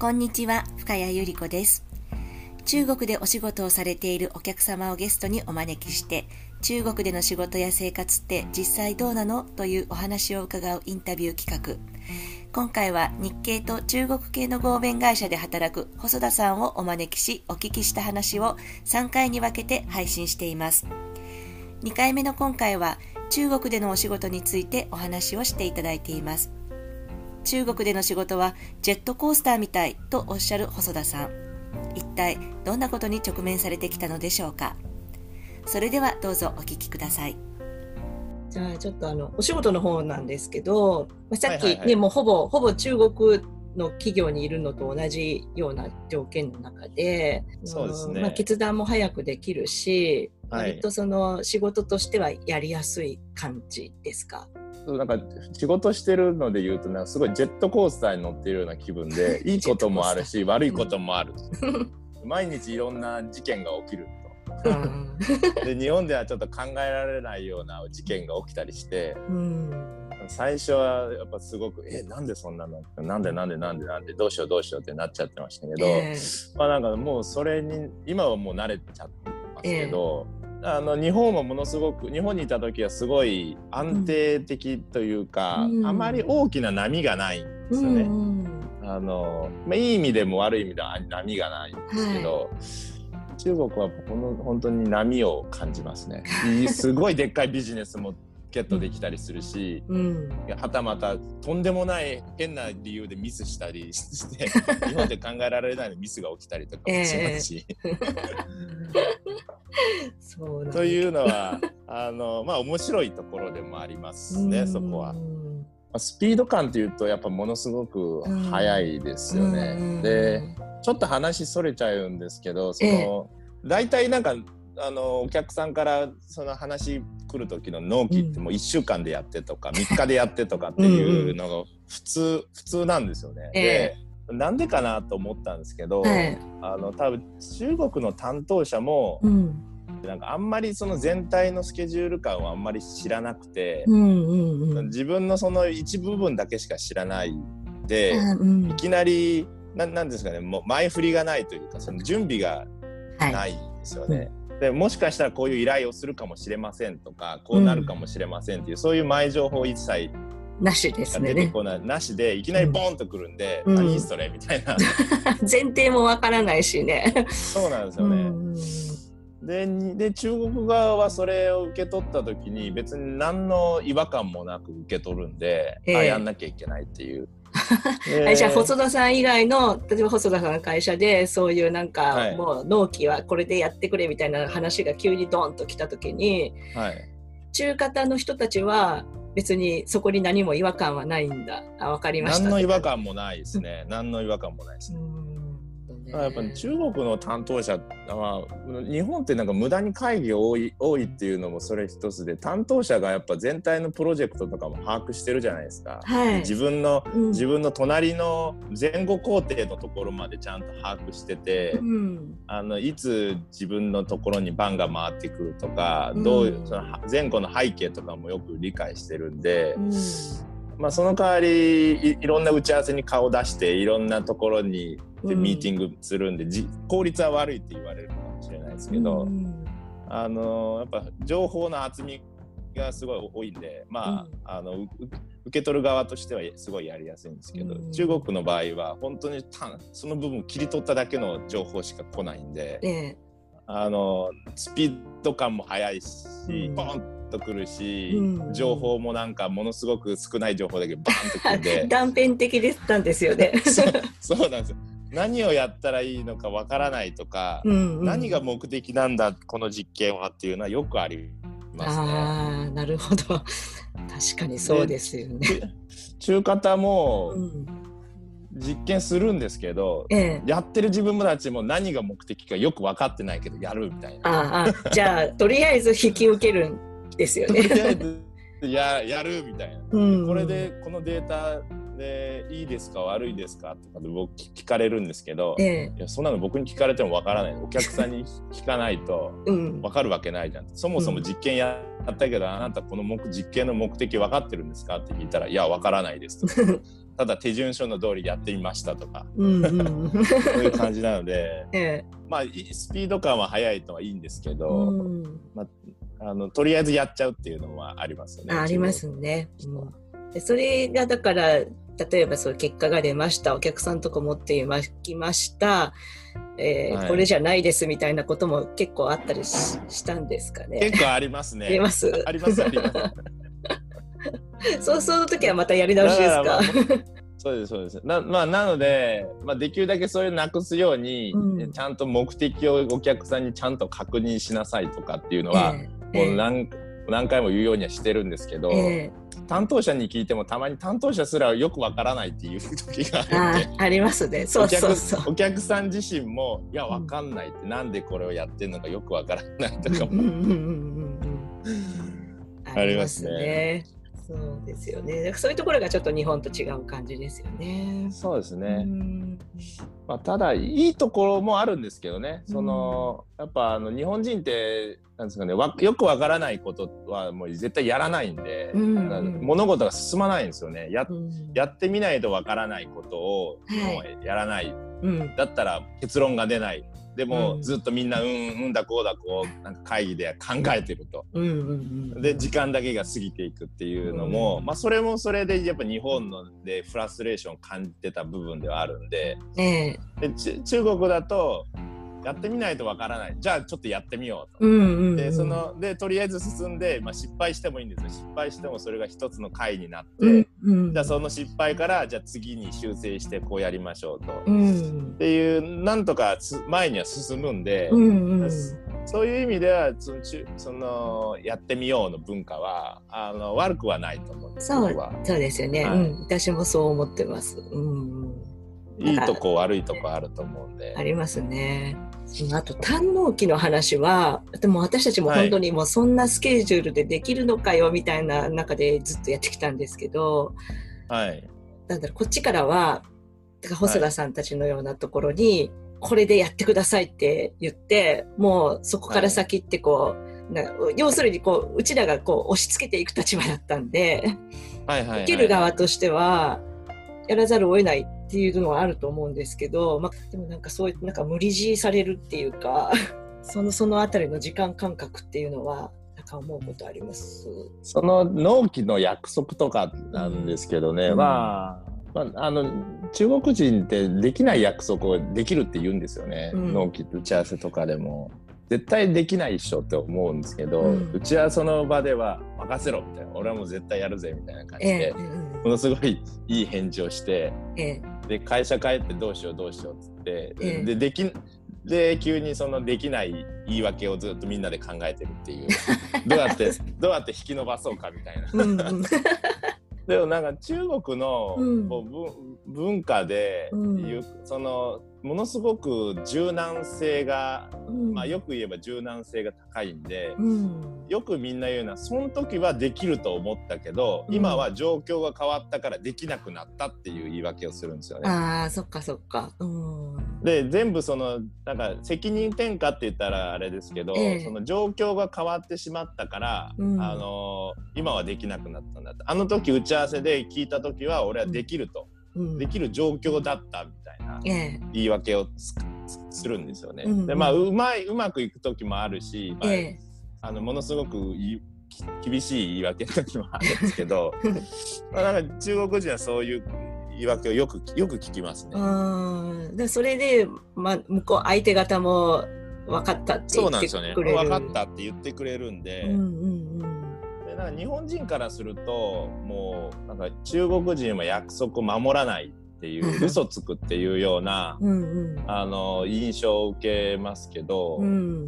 こんにちは、深谷ゆり子です。中国でお仕事をされているお客様をゲストにお招きして、中国での仕事や生活って実際どうなのというお話を伺うインタビュー企画。今回は日系と中国系の合弁会社で働く細田さんをお招きし、お聞きした話を3回に分けて配信しています。2回目の今回は中国でのお仕事についてお話をしていただいています。中国での仕事はジェットコースターみたいとおっしゃる細田さん。一体どんなことに直面されてきたのでしょうか？それではどうぞお聞きください。じゃあちょっとあのお仕事の方なんですけど、まあさっきね、はいはいはいもうほぼほぼ中国の企業にいるのと同じような条件の中で、そうですねんまあ、決断も早くできるし、はい割とその仕事としてはやりやすい感じですか？そうなんか仕事してるので言うとなんかすごいジェットコースターに乗っているような気分で いいこともあるし悪いこともある、毎日いろんな事件が起きるうん。とで日本ではちょっと考えられないような事件が起きたりしてうん。最初はやっぱすごく「えなんでそんなの？なんでなんでなんでなんで？どうしようどうしよう」ってなっちゃってましたけど、えまあなんかもうそれに今はもう慣れちゃってますけど、あの日本もものすごく日本にいた時はすごい安定的というか、うんあまり大きな波がないんでえすよね。うんあのまあ、いい意味でも悪い意味でも波がないんですけど、中国はこの本当に波を感じますね。いいすごいでっかいビジネスもゲットできたりするし、うん。はたまたとんでもない変な理由でミスしたり して日本で考えられないミスが起きたりとかもしますし、というのはあのまあ面白いところでもありますね、そこは。スピード感っていうとやっぱものすごく速いですよね。うんでちょっと話それちゃうんですけどその、大体なんかあのお客さんからその話来る時の納期ってもう1週間でやってとか、3日でやってとかっていうのが普通普通なんですよね。えでなんでかなと思ったんですけど、はい。あの多分中国の担当者も、うん。なんかあんまりその全体のスケジュール感をあんまり知らなくて、うんうんうん。自分のその一部分だけしか知らないで、うんいきなりななんですかねもう前振りがないというかその準備がはい。ないんですよね。でもしかしたらこういう依頼をするかもしれませんとかこうなるかもしれませんっていう、そういう前情報一切なしですがねね。出てこない、なしでいきなりボーンとくるんで、うん何それみたいな 前提もわからないしね。そうなんですよね。うんでにで中国側はそれを受け取った時に別に何の違和感もなく受け取るんで、ええあやんなきゃいけないっていう。ではい、じゃあ細田さん以外の例えば細田さんの会社でそういうなんか、はい。もう納期はこれでやってくれみたいな話が急にドンと来た時にはい。中方の人たちは別にそこに何も違和感はないんだ。あわかりました。何の違和感もないですね。何の違和感もないです。ね。うんやっぱり中国の担当者は日本ってなんか無駄に会議多い多いっていうのもそれ一つで担当者がやっぱ全体のプロジェクトとかも把握してるじゃないですか。はい。自分のうん。自分の隣の前後工程のところまでちゃんと把握してて、うん。あのいつ自分のところに番が回ってくるとか、うん。どういうその前後の背景とかもよく理解してるんで、うん。まあ、その代わりいいろんな打ち合わせに顔出していろんなところにでうん。ミーティングするんで、じ効率は悪いって言われるかもしれないですけど、うん。あのやっぱ情報の厚みがすごい多いんで、まああのう受け取る側としてはすごいやりやすいんですけど、うん。中国の場合は本当にたその部分を切り取っただけの情報しか来ないんで、ねあのスピード感も速いし、うん。ポンとくるし、うん。情報もなんかものすごく少ない情報だけバーンとくるんで。断片的でしたんですよね。そうそうなんですよ何をやったらいいのかわからないとか、うんうん何が目的なんだこの実験はっていうのはよくありますね。ああなるほど確かにそうですよね。中方もうん実験するんですけど、ええやってる自分たちも何が目的かよく分かってないけどやるみたいな。ああじゃあとりあえず引き受けるんですよとね。りあえずややるみたいな。うんこれでこのデータでいいですか悪いですかとかで僕聞かれるんですけど、ええ。いやそんなの僕に聞かれてもわからない。お客さんに聞かないとうん。わかるわけないじゃん。そもそも実験やったけど、あなたこの目実験の目的分かってるんですかって聞いたら「いやわからないです」とか。ただ手順書の通りやってみましたとか。うんうん。そういう感じなので ええ。まあいスピード感は速いのはいいんですけど、うん。あのとりあえずやっちゃうっていうのはありますよね。あありますね。うん、でそれがだから例えばそう結果が出ましたお客さんとか持ってきました、えーはいこれじゃないですみたいなことも結構あったりししたんですかね。結構ありますね。あります？ありますあります。そうその時はまたやり直しですか？そうですそうです。なまあなので、まあできるだけそれをなくすように、うんちゃんと目的をお客さんにちゃんと確認しなさいとかっていうのは、ええもう何何回も言うようにはしてるんですけど、ええ担当者に聞いてもたまに担当者すらよくわからないっていう 時があある。あありますね。そうそうそう。お客さん自身もいやわかんないって、なんでこれをやってるのかよくわからないとかもうんうんうんうんうんありますね。そうですよね。そういうところがちょっと日本と違う感じですよね。そうですね、うんまあ、ただいいところもあるんですけどねその、やっぱあの日本人ってなんですかねわよくわからないことはもう絶対やらないんで、うん。だから物事が進まないんですよね。やうん。やってみないとわからないことをはい。もうやらない、うん。だったら結論が出ない。でも、うん。ずっとみんなうんうんだこうだこうなんか会議で考えてると。うんうんうんで時間だけが過ぎていくっていうのも、うん。まあそれもそれでやっぱ日本のでフラストレーションを感じてた部分ではあるんで。ええ。でち中国だとやってみないとわからない。じゃあちょっとやってみようと。うんうんうん。でそのでとりあえず進んで、まあ、失敗してもいいんですよ。失敗してもそれが一つの回になって、うんうん。じゃあその失敗からじゃあ次に修正してこうやりましょうと。うっんていうなんとかつ前には進むんで、うんうん。そういう意味ではそのそのやってみようの文化はあの悪くはないと思うんですそうそうですよね、はい。うん、私もそう思ってます。うんうん、いいとこ悪いとこあると思うんで。ありますね。あと胆の期の話はでも私たちも本当にもうそんなスケジュールでできるのかよみたいな中でずっとやってきたんですけどはい。なんだろうこっちからは細田さんたちのようなところに、これでやってくださいって言ってもうそこから先ってこう、な要するにこううちらがこう押し付けていく立場だったんで。はいはいはい。受ける側としてはやらざるを得ないっていうのはあると思うんですけど、まあ、でもなんかそういうなんか無理強いされるっていうか そのそのあたりの時間感覚っていうのはなんか思うことあります？その納期の約束とかなんですけどね、うん。まあまあ、あの中国人ってできない約束をできるって言うんですよね、うん。納期打ち合わせとかでも。絶対できないっしょって思うんですけど、うん。うちはその場では任せろみたいな。俺はもう絶対やるぜみたいな感じえで、えものすごいいい返事をしてええで会社帰ってどうしようどうしようっつって、ええ。でできで急にそのできない言い訳をずっとみんなで考えてるっていう。どうやってどうやって引き伸ばそうかみたいな。うんうん。でもなんか中国のうん。こう文文化でうん。そのものすごく柔軟性が、うん。まあ、よく言えば柔軟性が高いんで、うん。よくみんな言うのはその時はできると思ったけど、うん。今は状況が変わったからできなくなったっていう言い訳をするんですよね。ああそっかそっか。うん。で全部そのなんか責任転嫁って言ったらあれですけど、ええ。その状況が変わってしまったから、うん。あの今はできなくなったんだって。あの時打ち合わせで聞いた時は俺はできると、うんできる状況だったみたいなええ言い訳をするんですよね。うんでまあうまいうまくいく時もあるし、まあええあのものすごく厳しい言い訳の時もあるんですけど まあなんか中国人はそういう言い訳をよくよく聞きますね。うんでそれで、まあ、向こう相手方も分かったって言そうなんってですよね。くれる。分かったって言ってくれるんで。うんうんでなんか日本人からするともうなんか中国人は約束を守らないっていう 嘘つくっていうようなうんうん。あの印象を受けますけど、うん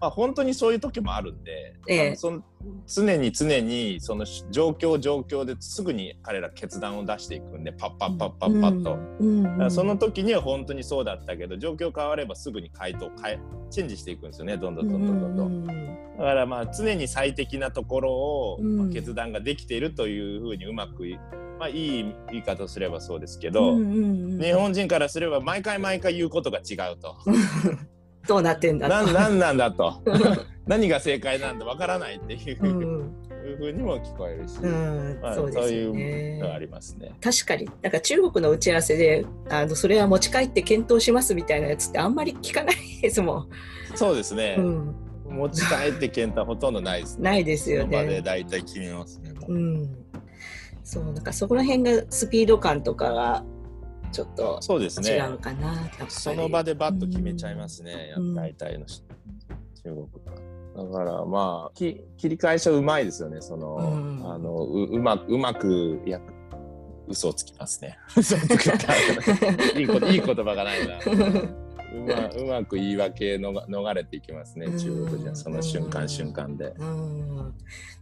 まあ、本当にそういう時もあるんで、ええ。その常に常にその状況状況ですぐに彼ら決断を出していくんでパッパッパッパッパッと。うん。だからその時には本当にそうだったけど状況変わればすぐに回答を変えチェンジしていくんですよね。どんどんどんどんどんどん。だからまあ常に最適なところを、うん。まあ決断ができているというふうにうまくい,、まあ、いい言い方をすればそうですけど、日本人からすれば毎回毎回言うことが違うと。どうなってんだなんなんなんだと 何が正解なんだわからないっていううんふうにも聞こえるし、うんまあ、そうですよそういうのがあね。りますね。確かに、なんか中国の打ち合わせで、あのそれは持ち帰って検討しますみたいなやつってあんまり聞かないですもん。そうですね、うん、持ち帰って検討はほとんどないですね。ないですよその場でね。大体決めますね。うん、そう、なんかそこら辺がスピード感とかがちょっとそうです違ね。うかな。やっぱりその場でバッと決めちゃいますね、うん大体のし中国が。だからまあき切り返しはうまいですよね。その、うんあのううまうまくや嘘をつきますね。いい言葉がないな。うまうまく言い訳のが逃れていきますね。中国人はその瞬間瞬間で。うん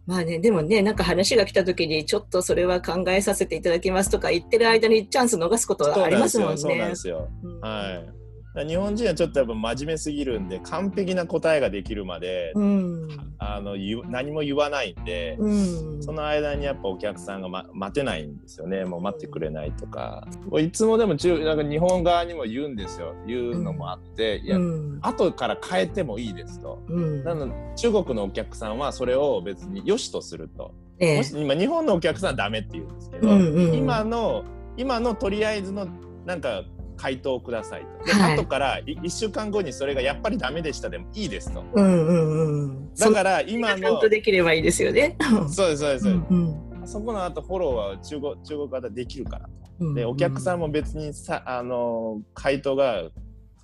まあね、でもね、なんか話が来た時に、ちょっとそれは考えさせていただきますとか言ってる間にチャンス逃すことはありますもんね。そうなんですよ。うんはい。日本人はちょっとやっぱ真面目すぎるんで完璧な答えができるまで、うん。あの何も言わないんで、うん。その間にやっぱお客さんが、ま、待てないんですよねもう待ってくれないとかいつもでも中なんか日本側にも言うんですよ言うのもあって、いやうん。後から変えてもいいですと。うん。なので中国のお客さんはそれを別に良しとすると。ええもし今日本のお客さんはダメって言うんですけど、うんうん今の今のとりあえずのなんか回答をくださいと。で、はい後からい1週間後にそれがやっぱりダメでしたでもいいですと。うんうんうん。だからそ今のちゃんとできればいいですよね。そうですそうです、うんうんそこの後フォローは中国中国方できるからと。うんでお客さんも別にさあの回答が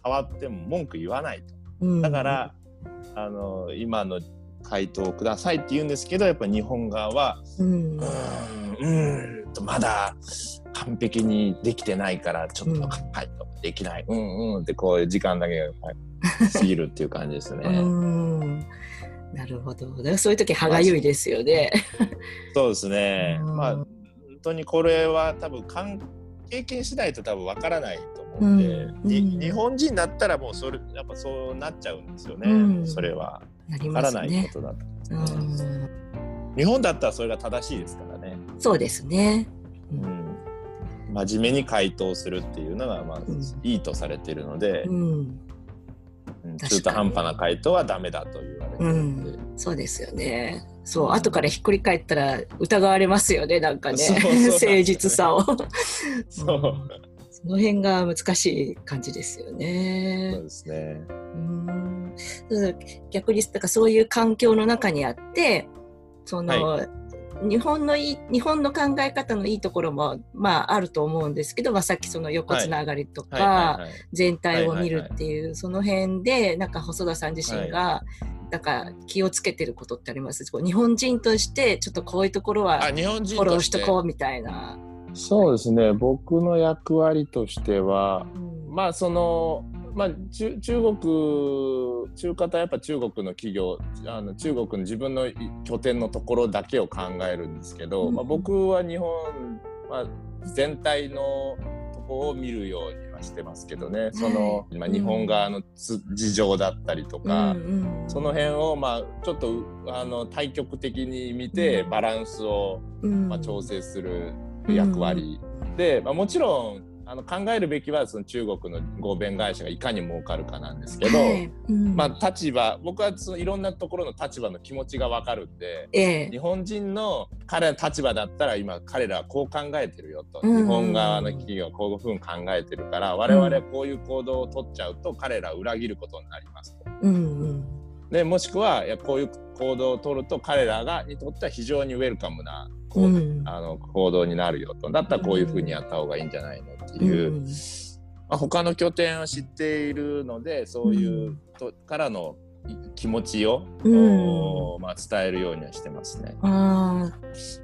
変わっても文句言わないと。うんだから、あの今の回答をくださいって言うんですけどやっぱ日本側はうんうんとまだ完璧にできてないからちょっとうん回答できない、うんうんってこう時間だけが過ぎるっていう感じですね。うんなるほど。だからそういう時歯がゆいですよね。そうですね。うんまあ本当にこれは多分かん経験しないと多分わからないと思うんで、うん日本人だったらもうそれやっぱそうなっちゃうんですよね。うんそれはなりわからないこ。とだと、うん日本だったらそれが正しいですからね。そうですね。真面目に回答するっていうのがまあ、うんいいとされているので、うん中途半端な回答はダメだと言われてうるんで。ん、そうですよね。そう、後からひっくり返ったら疑われますよね、なんかね。ね誠実さを。そう、んその辺が難しい感じですよそうね。ですね。うん逆に、だからそういう環境の中にあって、その、日本のいい日本の考え方のいいところも、まあ、あると思うんですけど、まあ、さっきその横つながりとか。全体を見るっていう、その辺でなんか細田さん自身が、なんか気をつけてることってあります？日本人としてちょっとこういうところはあ日本人フォローしとこうみたいな。そうですね。僕の役割としてはうん。まあそのまあ中中国中華とやっぱ中国の企業あの中国の自分の拠点のところだけを考えるんですけど、うんまあ、僕は日本、まあ、全体のとこを見るようにはしてますけどね。その、まあ、日本側のつ事情だったりとか、うんうん。その辺をまあちょっとあの対極的に見てうん。バランスをうん。まあ調整する役割で、まあ、もちろんあの考えるべきはその中国の合弁会社がいかに儲かるかなんですけど、はい。うん。まあ、立場僕はそのいろんなところの立場の気持ちが分かるんで。ええ。日本人の彼らの立場だったら今彼らはこう考えてるよと、うん。日本側の企業はこういうふうに考えてるから我々はこういう行動を取っちゃうと彼らを裏切ることになりますと。うんうん。でもしくはいやこういう行動を取ると彼らがにとっては非常にウェルカムなこう、うん。あの行動になるよと。だったらこういうふうにやった方がいいんじゃないのっていう、うんまあ、他の拠点を知っているのでそういうと、からのい気持ちを、うん。おまあ、伝えるようにはしてますね。あ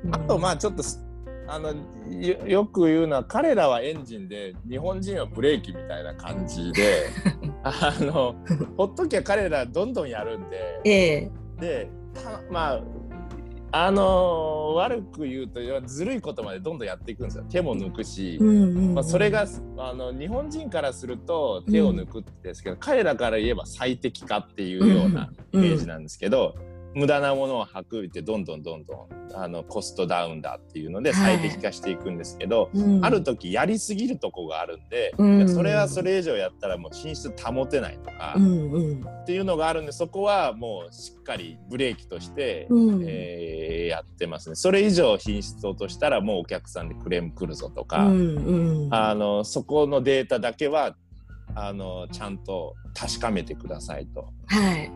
ー。あとまあちょっとすあのよよく言うのは彼らはエンジンで日本人はブレーキみたいな感じで あのほっときゃ彼らどんどんやるんでええでたまああの悪く言うとずるいことまでどんどんやっていくんですよ。手も抜くし、うんうんうんまあ、それがあの日本人からすると手を抜くんですけど、彼らから言えば最適化っていうようなイメージなんですけど、無駄なものを省いてどんどんどんどんあのコストダウンだっていうのではい。最適化していくんですけど、うん。ある時やりすぎるとこがあるんで、うん。それはそれ以上やったらもう品質保てないとか、うんうん。っていうのがあるんでそこはもうしっかりブレーキとして、うん。えーやってますね。それ以上品質を落としたらもうお客さんでクレーム来るぞとか、うんうん。あのそこのデータだけはあのちゃんと確かめてくださいと。はい。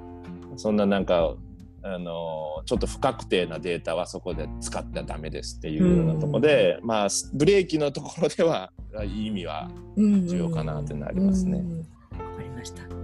そんななんかあのちょっと不確定なデータはそこで使ってはダメですっていうようなところで、まあブレーキのところでは意味は重要かなってなりますね。うん。わかりました